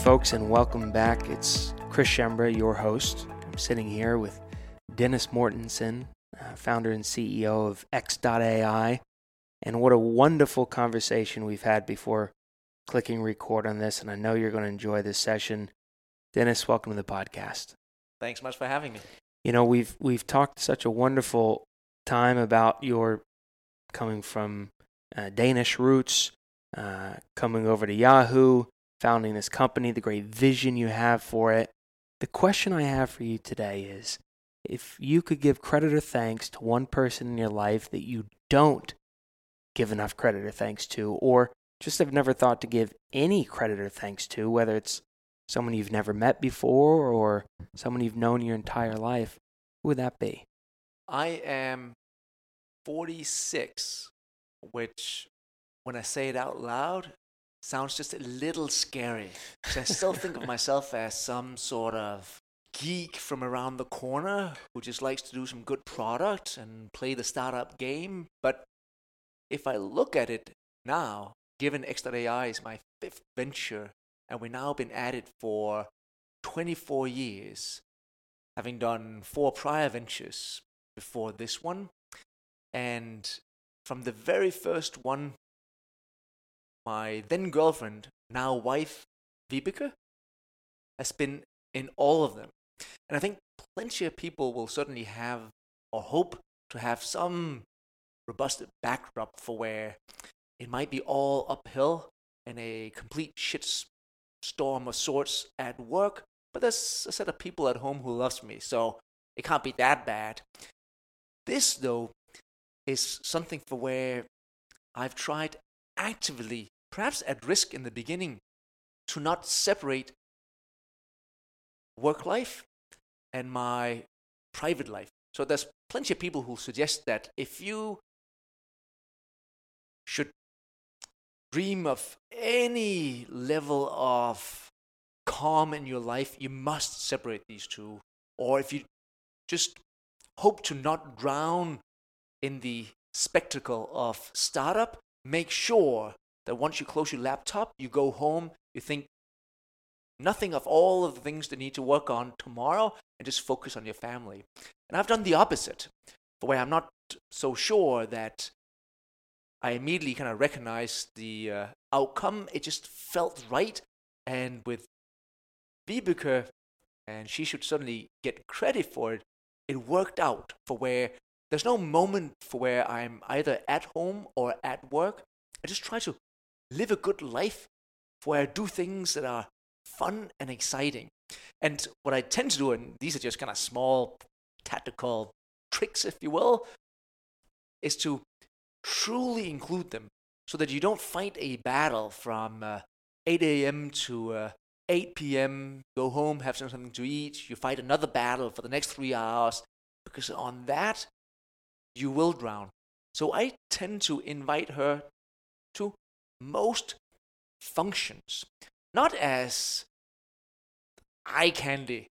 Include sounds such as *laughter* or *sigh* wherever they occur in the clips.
folks, and welcome back. It's Chris Schembra, your host. I'm sitting here with Dennis Mortensen, uh, founder and CEO of X.AI. And what a wonderful conversation we've had before clicking record on this. And I know you're going to enjoy this session. Dennis, welcome to the podcast. Thanks much for having me. You know, we've we've talked such a wonderful time about your coming from uh, Danish roots, uh, coming over to Yahoo, founding this company, the great vision you have for it. The question I have for you today is if you could give credit or thanks to one person in your life that you don't give enough credit or thanks to, or just have never thought to give any credit or thanks to, whether it's someone you've never met before or someone you've known your entire life, who would that be? I am 46, which, when I say it out loud, sounds just a little scary. I still think of myself *laughs* as some sort of geek from around the corner who just likes to do some good product and play the startup game. But if I look at it now, given X.AI is my fifth venture, and we've now been at it for 24 years, having done four prior ventures before this one. And from the very first one, my then girlfriend, now wife, Vibeke, has been in all of them. And I think plenty of people will certainly have or hope to have some robust backdrop for where it might be all uphill and a complete shit storm of sorts at work, but there's a set of people at home who loves me, so it can't be that bad. This, though, is something for where I've tried actively, perhaps at risk in the beginning, to not separate work life and my private life. So there's plenty of people who suggest that if you should dream of any level of calm in your life, you must separate these two. Or if you just hope to not drown in the spectacle of startup, make sure that once you close your laptop, you go home, you think nothing of all of the things that need to work on tomorrow and just focus on your family. And I've done the opposite, the way I'm not so sure that I immediately kind of recognized the uh, outcome. It just felt right. And with Vibeke, and she should certainly get credit for it, it worked out for where there's no moment where I'm either at home or at work. I just try to live a good life where I do things that are fun and exciting. And what I tend to do, and these are just kind of small tactical tricks, if you will, is to truly include them so that you don't fight a battle from uh, 8 a.m. to uh, 8 p.m., go home, have something to eat, you fight another battle for the next three hours, because on that, you will drown. So I tend to invite her to most functions, not as eye candy,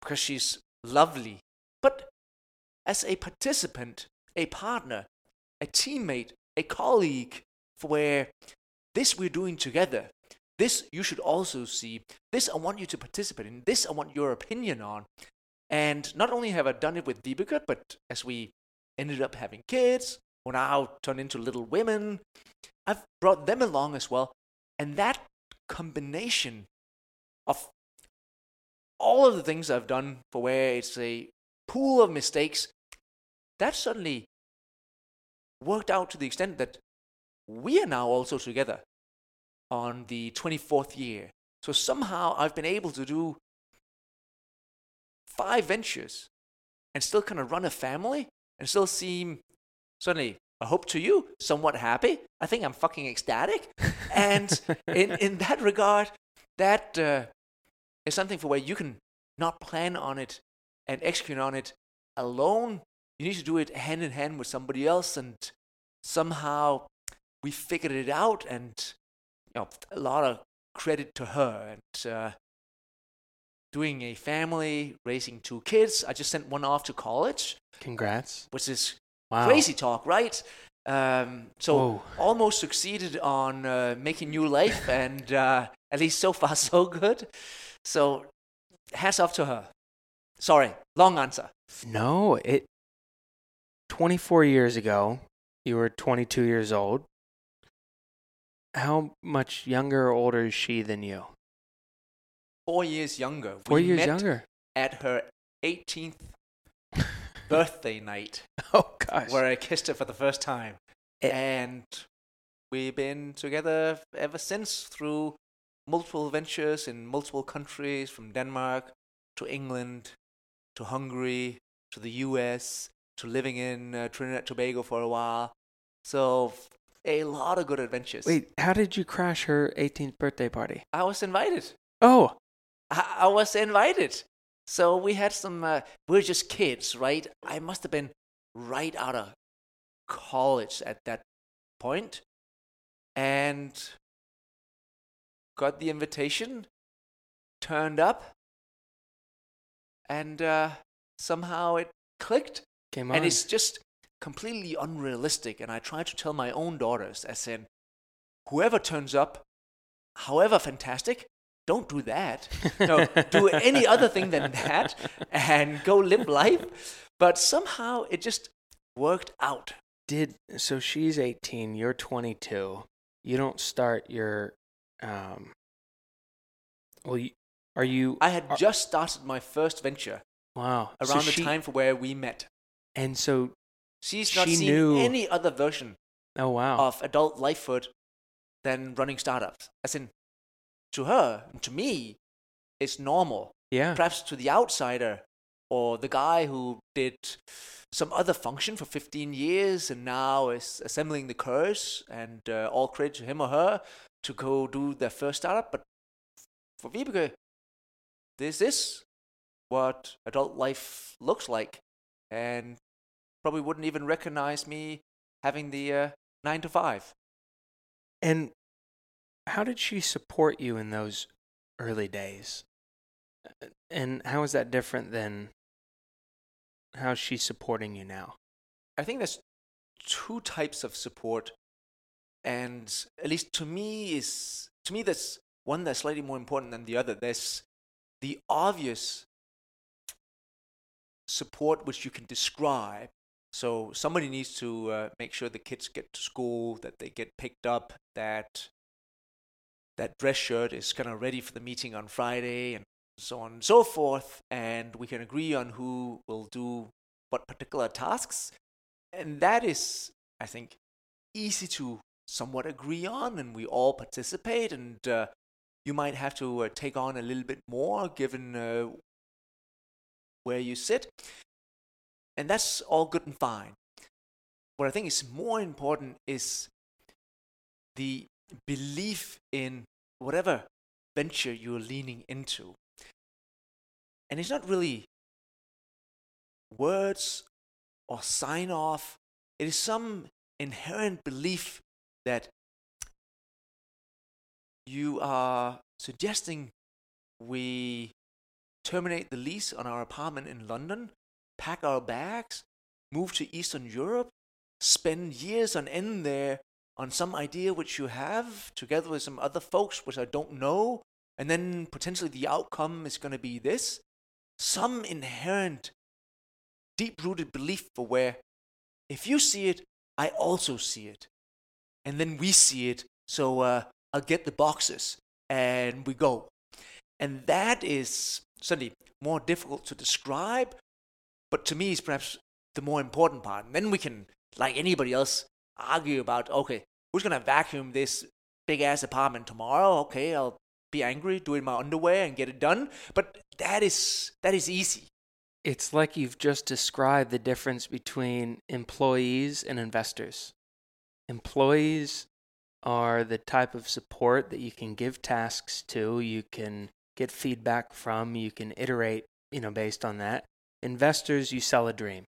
because she's lovely, but as a participant a partner, a teammate, a colleague, where this we're doing together. This you should also see. This I want you to participate in. This I want your opinion on. And not only have I done it with Vibeke, but as we ended up having kids, who now turned into little women, I've brought them along as well. And that combination of all of the things I've done for where it's a pool of mistakes that suddenly worked out to the extent that we are now also together on the 24th year. So somehow I've been able to do five ventures and still kind of run a family and still seem suddenly I hope to you somewhat happy. I think I'm fucking ecstatic. and *laughs* in, in that regard, that uh, is something for where you can not plan on it and execute on it alone, you need to do it hand in hand with somebody else and somehow we figured it out and you know a lot of credit to her and uh, doing a family raising two kids i just sent one off to college congrats which is wow. crazy talk right Um, so Whoa. almost succeeded on uh, making new life, *laughs* and uh, at least so far *laughs* so good. So hats off to her. Sorry, long answer. No, it. 24 years ago, you were 22 years old. How much younger or older is she than you? Four years younger. Four we years met younger. at her 18th *laughs* birthday night, Oh gosh. where I kissed her for the first time, Eh. and we've been together ever since through multiple ventures in multiple countries, from Denmark to England to Hungary to the U.S. to living in uh, Trinidad and Tobago for a while. So a lot of good adventures. Wait, how did you crash her 18th birthday party? I was invited. Oh, I, I was invited. So we had some, uh, we were just kids, right? I must have been right out of college at that point and got the invitation, turned up, and uh, somehow it clicked. came on. And it's just completely unrealistic. And I try to tell my own daughters, as in, whoever turns up, however fantastic, don't do that. No, do any other thing than that and go live life. But somehow it just worked out. did so she's 18 you're 22 you don't start your um well you, are you I had are- just started my first venture wow so around the she- time for where we met. and so She's not She seen knew- any other version oh wow of adult lifehood than running startups. As in, to her, to me, is normal. yeah Perhaps to the outsider or the guy who did some other function for 15 years and now is assembling the curse and uh, all credit to him or her to go do their first startup. But for Vibeke, this is what adult life looks like and probably wouldn't even recognize me having the uh, 9 to 5. and how did she support you in those early days and how is that different than how she's supporting you now I think there's two types of support, and at least to me is to me there's one that's slightly more important than the other. There's the obvious support which you can describe. So somebody needs to uh, make sure the kids get to school, that they get picked up, that that dress shirt is kind of ready for the meeting on Friday, and so on and so forth. And we can agree on who will do what particular tasks. And that is, I think, easy to somewhat agree on, and we all participate. And uh, you might have to uh, take on a little bit more given uh, where you sit. And that's all good and fine. What I think is more important is the belief in whatever venture you're leaning into. And it's not really words or sign off, it is some inherent belief that you are suggesting we terminate the lease on our apartment in London, pack our bags, move to Eastern Europe, spend years on end there on some idea which you have together with some other folks which I don't know, and then potentially the outcome is going to be this. Some inherent, deep rooted belief for where if you see it, I also see it. And then we see it, so uh, I'll get the boxes and we go. And that is certainly more difficult to describe, but to me is perhaps the more important part. And then we can, like anybody else, argue about okay, who's gonna vacuum this big ass apartment tomorrow? Okay, I'll be angry, do it in my underwear, and get it done. But that is that is easy. It's like you've just described the difference between employees and investors. Employees are the type of support that you can give tasks to, you can get feedback from, you can iterate, you know, based on that. Investors, you sell a dream.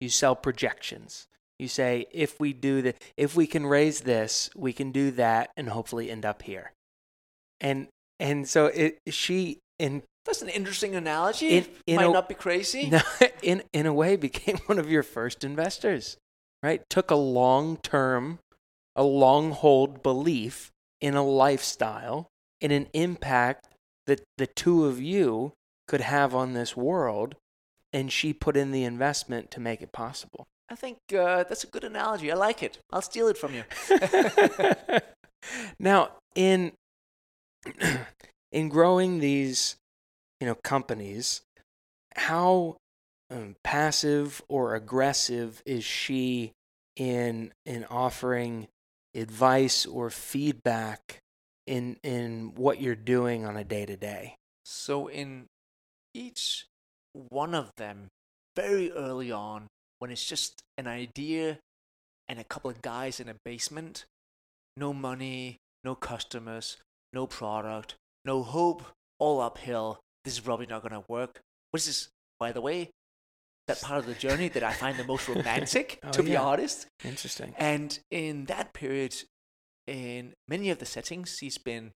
You sell projections. You say if we do the if we can raise this, we can do that and hopefully end up here. And and so it she in That's an interesting analogy. In- it in might a- not be crazy. *laughs* no, in in a way became one of your first investors. right? Took a long term, a long hold belief in a lifestyle, in an impact that the two of you could have on this world, and she put in the investment to make it possible. I think uh, that's a good analogy. I like it. I'll steal it from you. *laughs* now, in *clears throat* in growing these, you know, companies, how um, passive or aggressive is she in in offering advice or feedback in in what you're doing on a day to day? So in each one of them, very early on, when it's just an idea and a couple of guys in a basement, no money, no customers, no product, no hope, all uphill. This is probably not going to work. Which is, by the way, that part of the journey that I find the most *laughs* romantic, Oh, to be yeah. honest. Interesting. And in that period, in many of the settings, he's been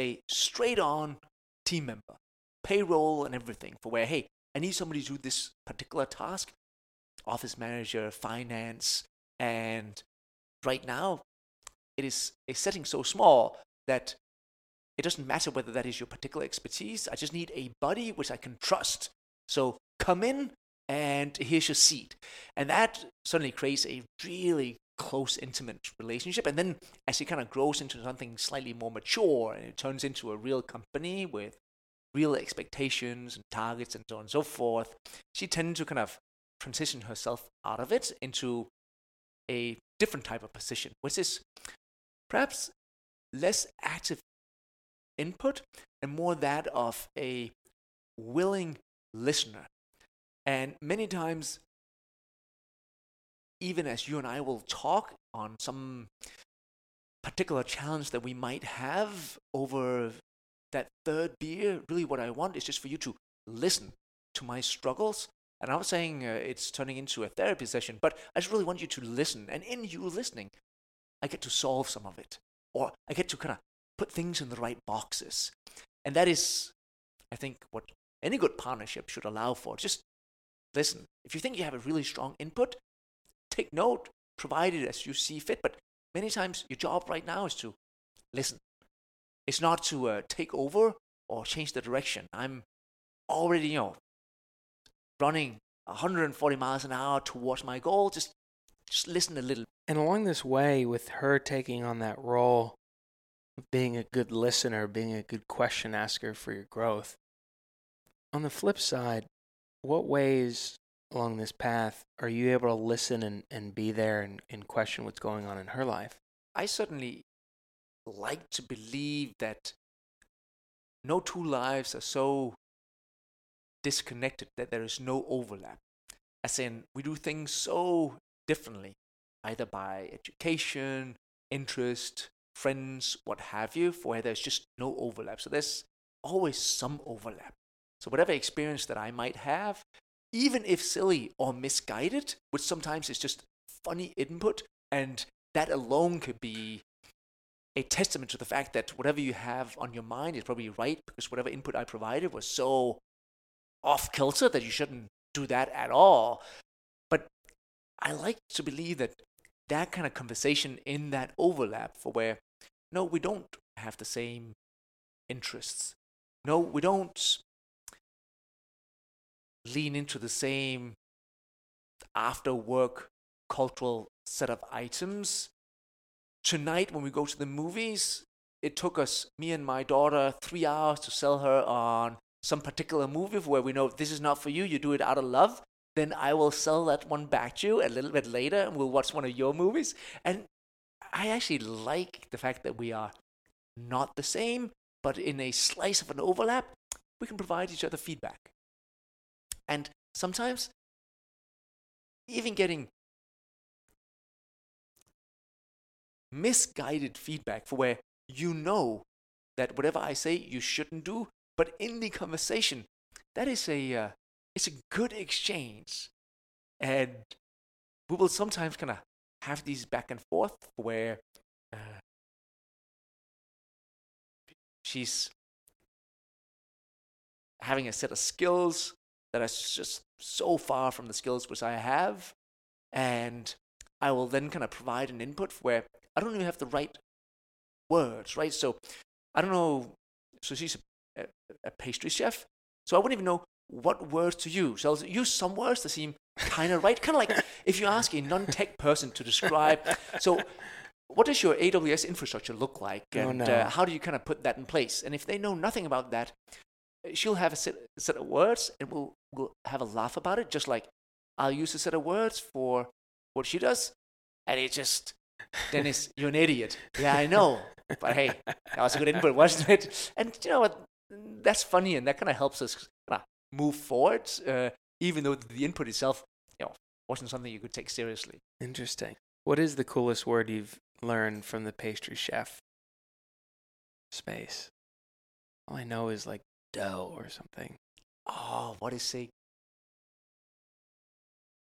a straight on team member, payroll and everything for where, hey, I need somebody to do this particular task, office manager, finance, and right now it is a setting so small that it doesn't matter whether that is your particular expertise. I just need a buddy which I can trust. So come in and here's your seat. And that suddenly creates a really close, intimate relationship. And then as it kind of grows into something slightly more mature and it turns into a real company with real expectations and targets and so on and so forth, she tends to kind of transition herself out of it into a different type of position, which is perhaps less active input and more that of a willing listener. And many times, even as you and I will talk on some particular challenge that we might have over that third beer, really what I want is just for you to listen to my struggles. And I'm not saying uh, it's turning into a therapy session, but I just really want you to listen. And in you listening, I get to solve some of it, or I get to kind of put things in the right boxes. And that is, I think, what any good partnership should allow for. Just listen. If you think you have a really strong input, take note, provide it as you see fit. But many times, your job right now is to listen. It's not to uh, take over or change the direction. I'm already, you know, running 140 miles an hour towards my goal. Just, just listen a little. And along this way, with her taking on that role of being a good listener, being a good question asker for your growth, on the flip side, what ways along this path are you able to listen and, and be there and, and question what's going on in her life? I certainly like to believe that no two lives are so disconnected that there is no overlap. As in, we do things so differently, either by education, interest, friends, what have you, for where there's just no overlap. So there's always some overlap. So whatever experience that I might have, even if silly or misguided, which sometimes is just funny input, and that alone could be a testament to the fact that whatever you have on your mind is probably right because whatever input I provided was so off kilter that you shouldn't do that at all. But I like to believe that that kind of conversation in that overlap for where no, we don't have the same interests. No, we don't lean into the same after work cultural set of items. Tonight, when we go to the movies, it took us, me and my daughter, three hours to sell her on some particular movie where we know this is not for you, you do it out of love. Then I will sell that one back to you a little bit later and we'll watch one of your movies. And I actually like the fact that we are not the same, but in a slice of an overlap, we can provide each other feedback. And sometimes, even getting misguided feedback for where you know that whatever I say you shouldn't do, but in the conversation, that is a uh, it's a good exchange, and we will sometimes kind of have these back and forth where uh, she's having a set of skills that are just so far from the skills which I have, and I will then kind of provide an input where I don't even have the right words, right? So I don't know. So she's a, a, a pastry chef, so I wouldn't even know what words to use. So I'll use some words that seem kind of right, kind of like if you ask a non-tech person to describe. So, what does your AWS infrastructure look like, Oh, and no. uh, how do you kind of put that in place? And if they know nothing about that, she'll have a set, a set of words, and we'll we'll have a laugh about it, just like I'll use a set of words for what she does, and it just Dennis, you're an idiot. Yeah, I know, but hey, that was a good input, wasn't it? And you know what? That's funny, and that kind of helps us kinda move forward, uh, even though the input itself, you know, wasn't something you could take seriously. Interesting. What is the coolest word you've learned from the pastry chef space? All I know is like dough or something. Oh, what is say?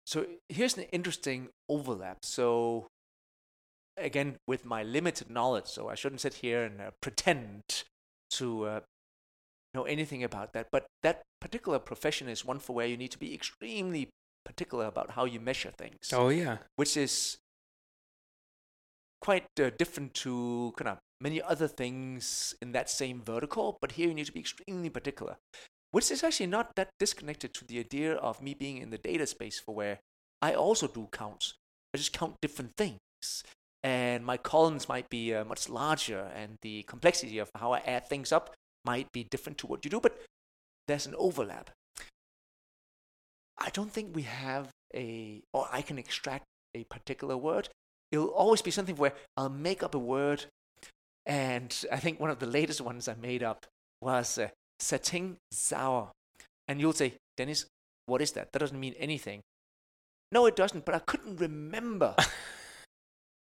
So here's an interesting overlap. So again, with my limited knowledge, so I shouldn't sit here and uh, pretend to uh, know anything about that. But that particular profession is one for where you need to be extremely particular about how you measure things, Oh yeah. which is quite uh, different to kind of many other things in that same vertical. But here you need to be extremely particular, which is actually not that disconnected to the idea of me being in the data space for where I also do counts. I just count different things. And my columns might be uh, much larger, and the complexity of how I add things up might be different to what you do, but there's an overlap. I don't think we have a, or I can extract a particular word. It'll always be something where I'll make up a word, and I think one of the latest ones I made up was uh, setting sour. And you'll say, Dennis, what is that? That doesn't mean anything. No, it doesn't, but I couldn't remember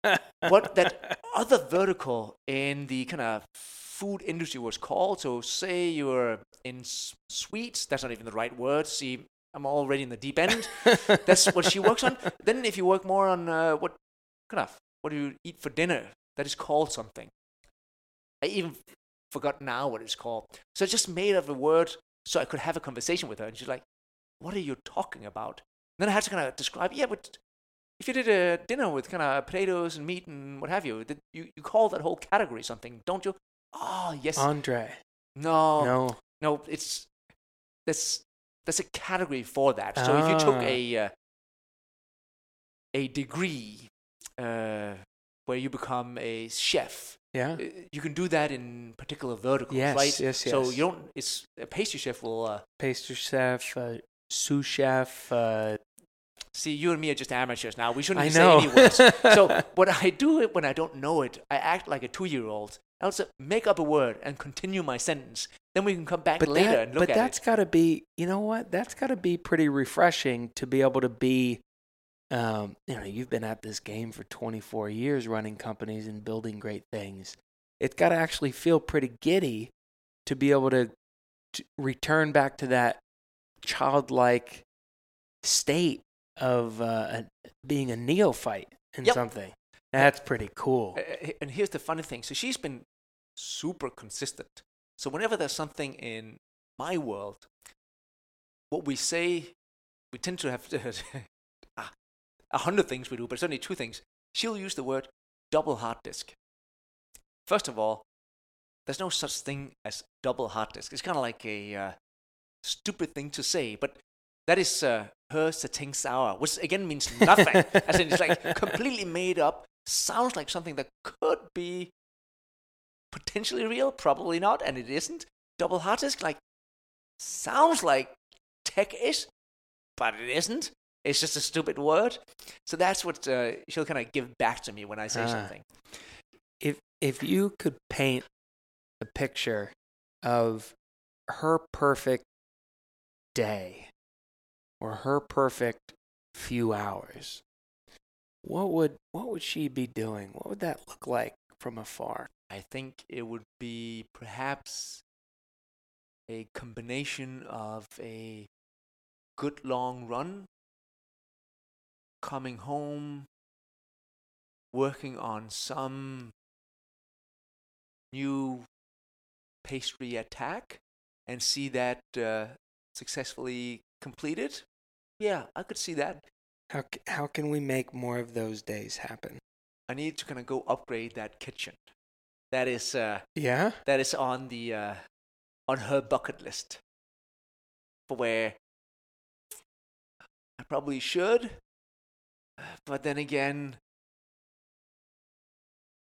*laughs* what that other vertical in the kind of food industry was called. So, say you're in sweets, that's not even the right word. See, I'm already in the deep end. *laughs* That's what she works on. Then, if you work more on uh, what kind of what do you eat for dinner, that is called something. I even forgot now what it's called. So I just made up a word so I could have a conversation with her, and she's like, "What are you talking about?" And then I had to kind of describe, yeah, but if you did a dinner with kind of potatoes and meat and what have you, you you call that whole category something, don't you? Oh yes. Andre. no, No. no, it's there's there's a category for that. So if you took Ah. a uh, a degree uh, where you become a chef, Yeah. uh, you can do that in particular verticals, Yes, right? yes, yes, So you don't. It's a pastry chef will uh, Pastry chef, uh, sous chef. Uh, see you and me are just amateurs now. We shouldn't I say know. any words. so *laughs* what I do when I don't know it, I act like a two-year-old. I make up a word and continue my sentence. Then we can come back but later that, and look but at that's it. got to be. You know what? That's got to be pretty refreshing to be able to be. Um, you know, you've been at this game for 24 years, running companies and building great things. It's got to actually feel pretty giddy to be able to, to return back to that childlike state of uh, being a neophyte in Yep. something. That's pretty cool. And here's the funny thing. So she's been super consistent. So whenever there's something in my world, what we say, we tend to have *laughs* ah, a hundred things we do, but it's only two things. She'll use the word double hard disk. First of all, there's no such thing as double hard disk. It's kind of like a uh, stupid thing to say, but that is uh, her setting sour, which again means nothing. *laughs* As in, it's like completely made up. Sounds like something that could be potentially real, probably not, and it isn't. Double hard disk, like, sounds like tech-ish, but it isn't. It's just a stupid word. So that's what uh, she'll kind of give back to me when I say Ah. something. if if you could paint a picture of her perfect day or her perfect few hours what would what would she be doing what would that look like from afar I think it would be perhaps a combination of a good long run, coming home, working on some new pastry attack, and see that uh, successfully completed. Yeah, I could see that. How how can we make more of those days happen? I need to kind of go upgrade that kitchen. That is uh, Yeah. that is on the uh, on her bucket list. For where I probably should, but then again,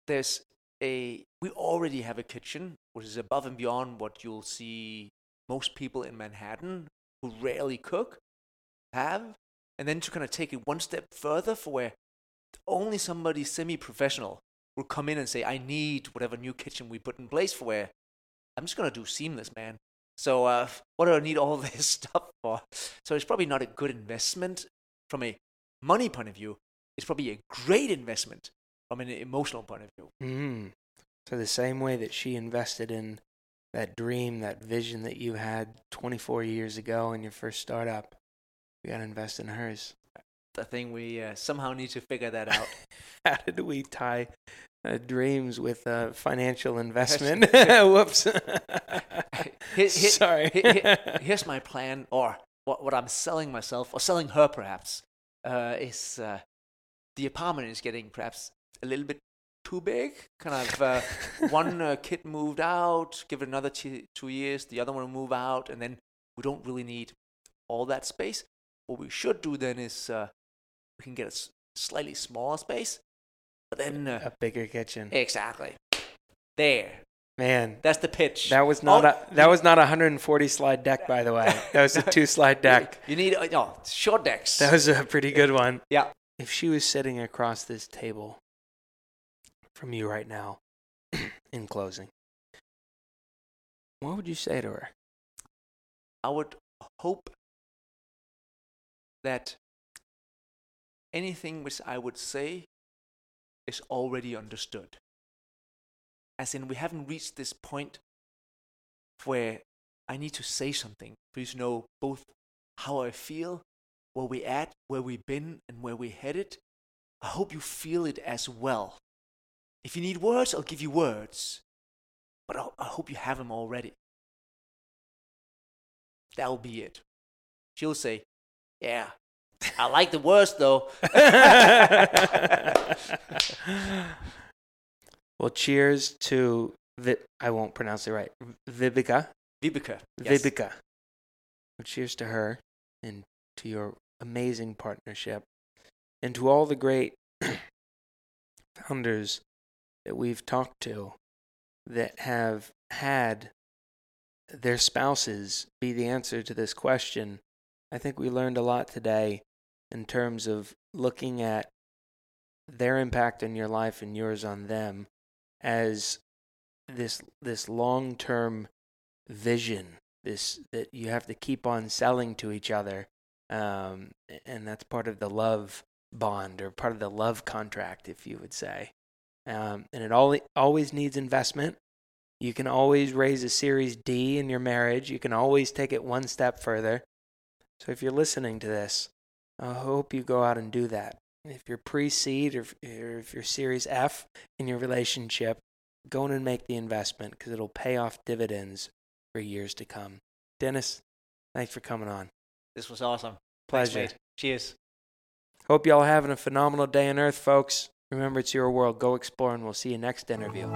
there's a we already have a kitchen which is above and beyond what you'll see most people in Manhattan who rarely cook have, and then to kind of take it one step further for where only somebody semi-professional will come in and say, "I need whatever new kitchen we put in place for where I'm just gonna do seamless, man." So uh, *laughs* what do I need all *laughs* this stuff for? So it's probably not a good investment from a money point of view. It's probably a great investment from an emotional point of view. Mm. So the same way that she invested in that dream, that vision that you had 24 years ago in your first startup, we got to invest in hers. The thing we uh, somehow need to figure that out. *laughs* How did we tie uh, dreams with uh, financial investment? *laughs* *laughs* Whoops. Here- here- Sorry. Here- here- here's my plan, or what, what I'm selling myself, or selling her perhaps, uh, is uh, the apartment is getting perhaps a little bit too big. Kind of uh, one uh, kid moved out, give it another t- two years, the other one will move out, and then we don't really need all that space. What we should do then is uh, we can get a s- slightly smaller space, but then uh, a bigger kitchen. exactly there. Man, That's the pitch. that was not Oh, a that was not a 140 slide deck, by the way. *laughs* That was a two slide *laughs* deck. You need uh, no short decks. That was a pretty good one. Yeah. If she was sitting across this table from you right now, *clears throat* in closing, what would you say to her? I would hope that anything which I would say is already understood. As in, we haven't reached this point where I need to say something for you to know both how I feel, where we're at, where we've been, and where we're headed. I hope you feel it as well. If you need words, I'll give you words. But I, I hope you have them already. That'll be it. She'll say, Yeah, I like the worst though. *laughs* well, cheers to Vi- I won't pronounce it right. Vibika. Vibeke. yes. Well, cheers to her and to your amazing partnership, and to all the great *clears throat* founders that we've talked to that have had their spouses be the answer to this question. I think we learned a lot today in terms of looking at their impact on your life and yours on them as this this long-term vision this that you have to keep on selling to each other um, and that's part of the love bond or part of the love contract if you would say. Um, and it all, always needs investment. You can always raise a series d in your marriage. You can always take it one step further so if you're listening to this i hope you go out and do that if you're pre-seed or if, or if you're series f in your relationship go in and make the investment because it'll pay off dividends for years to come. Dennis, thanks for coming on. This was awesome. Pleasure. mate. Cheers. Hope y'all having a phenomenal day on Earth, folks. Remember, it's your world. Go explore, and we'll see you next interview.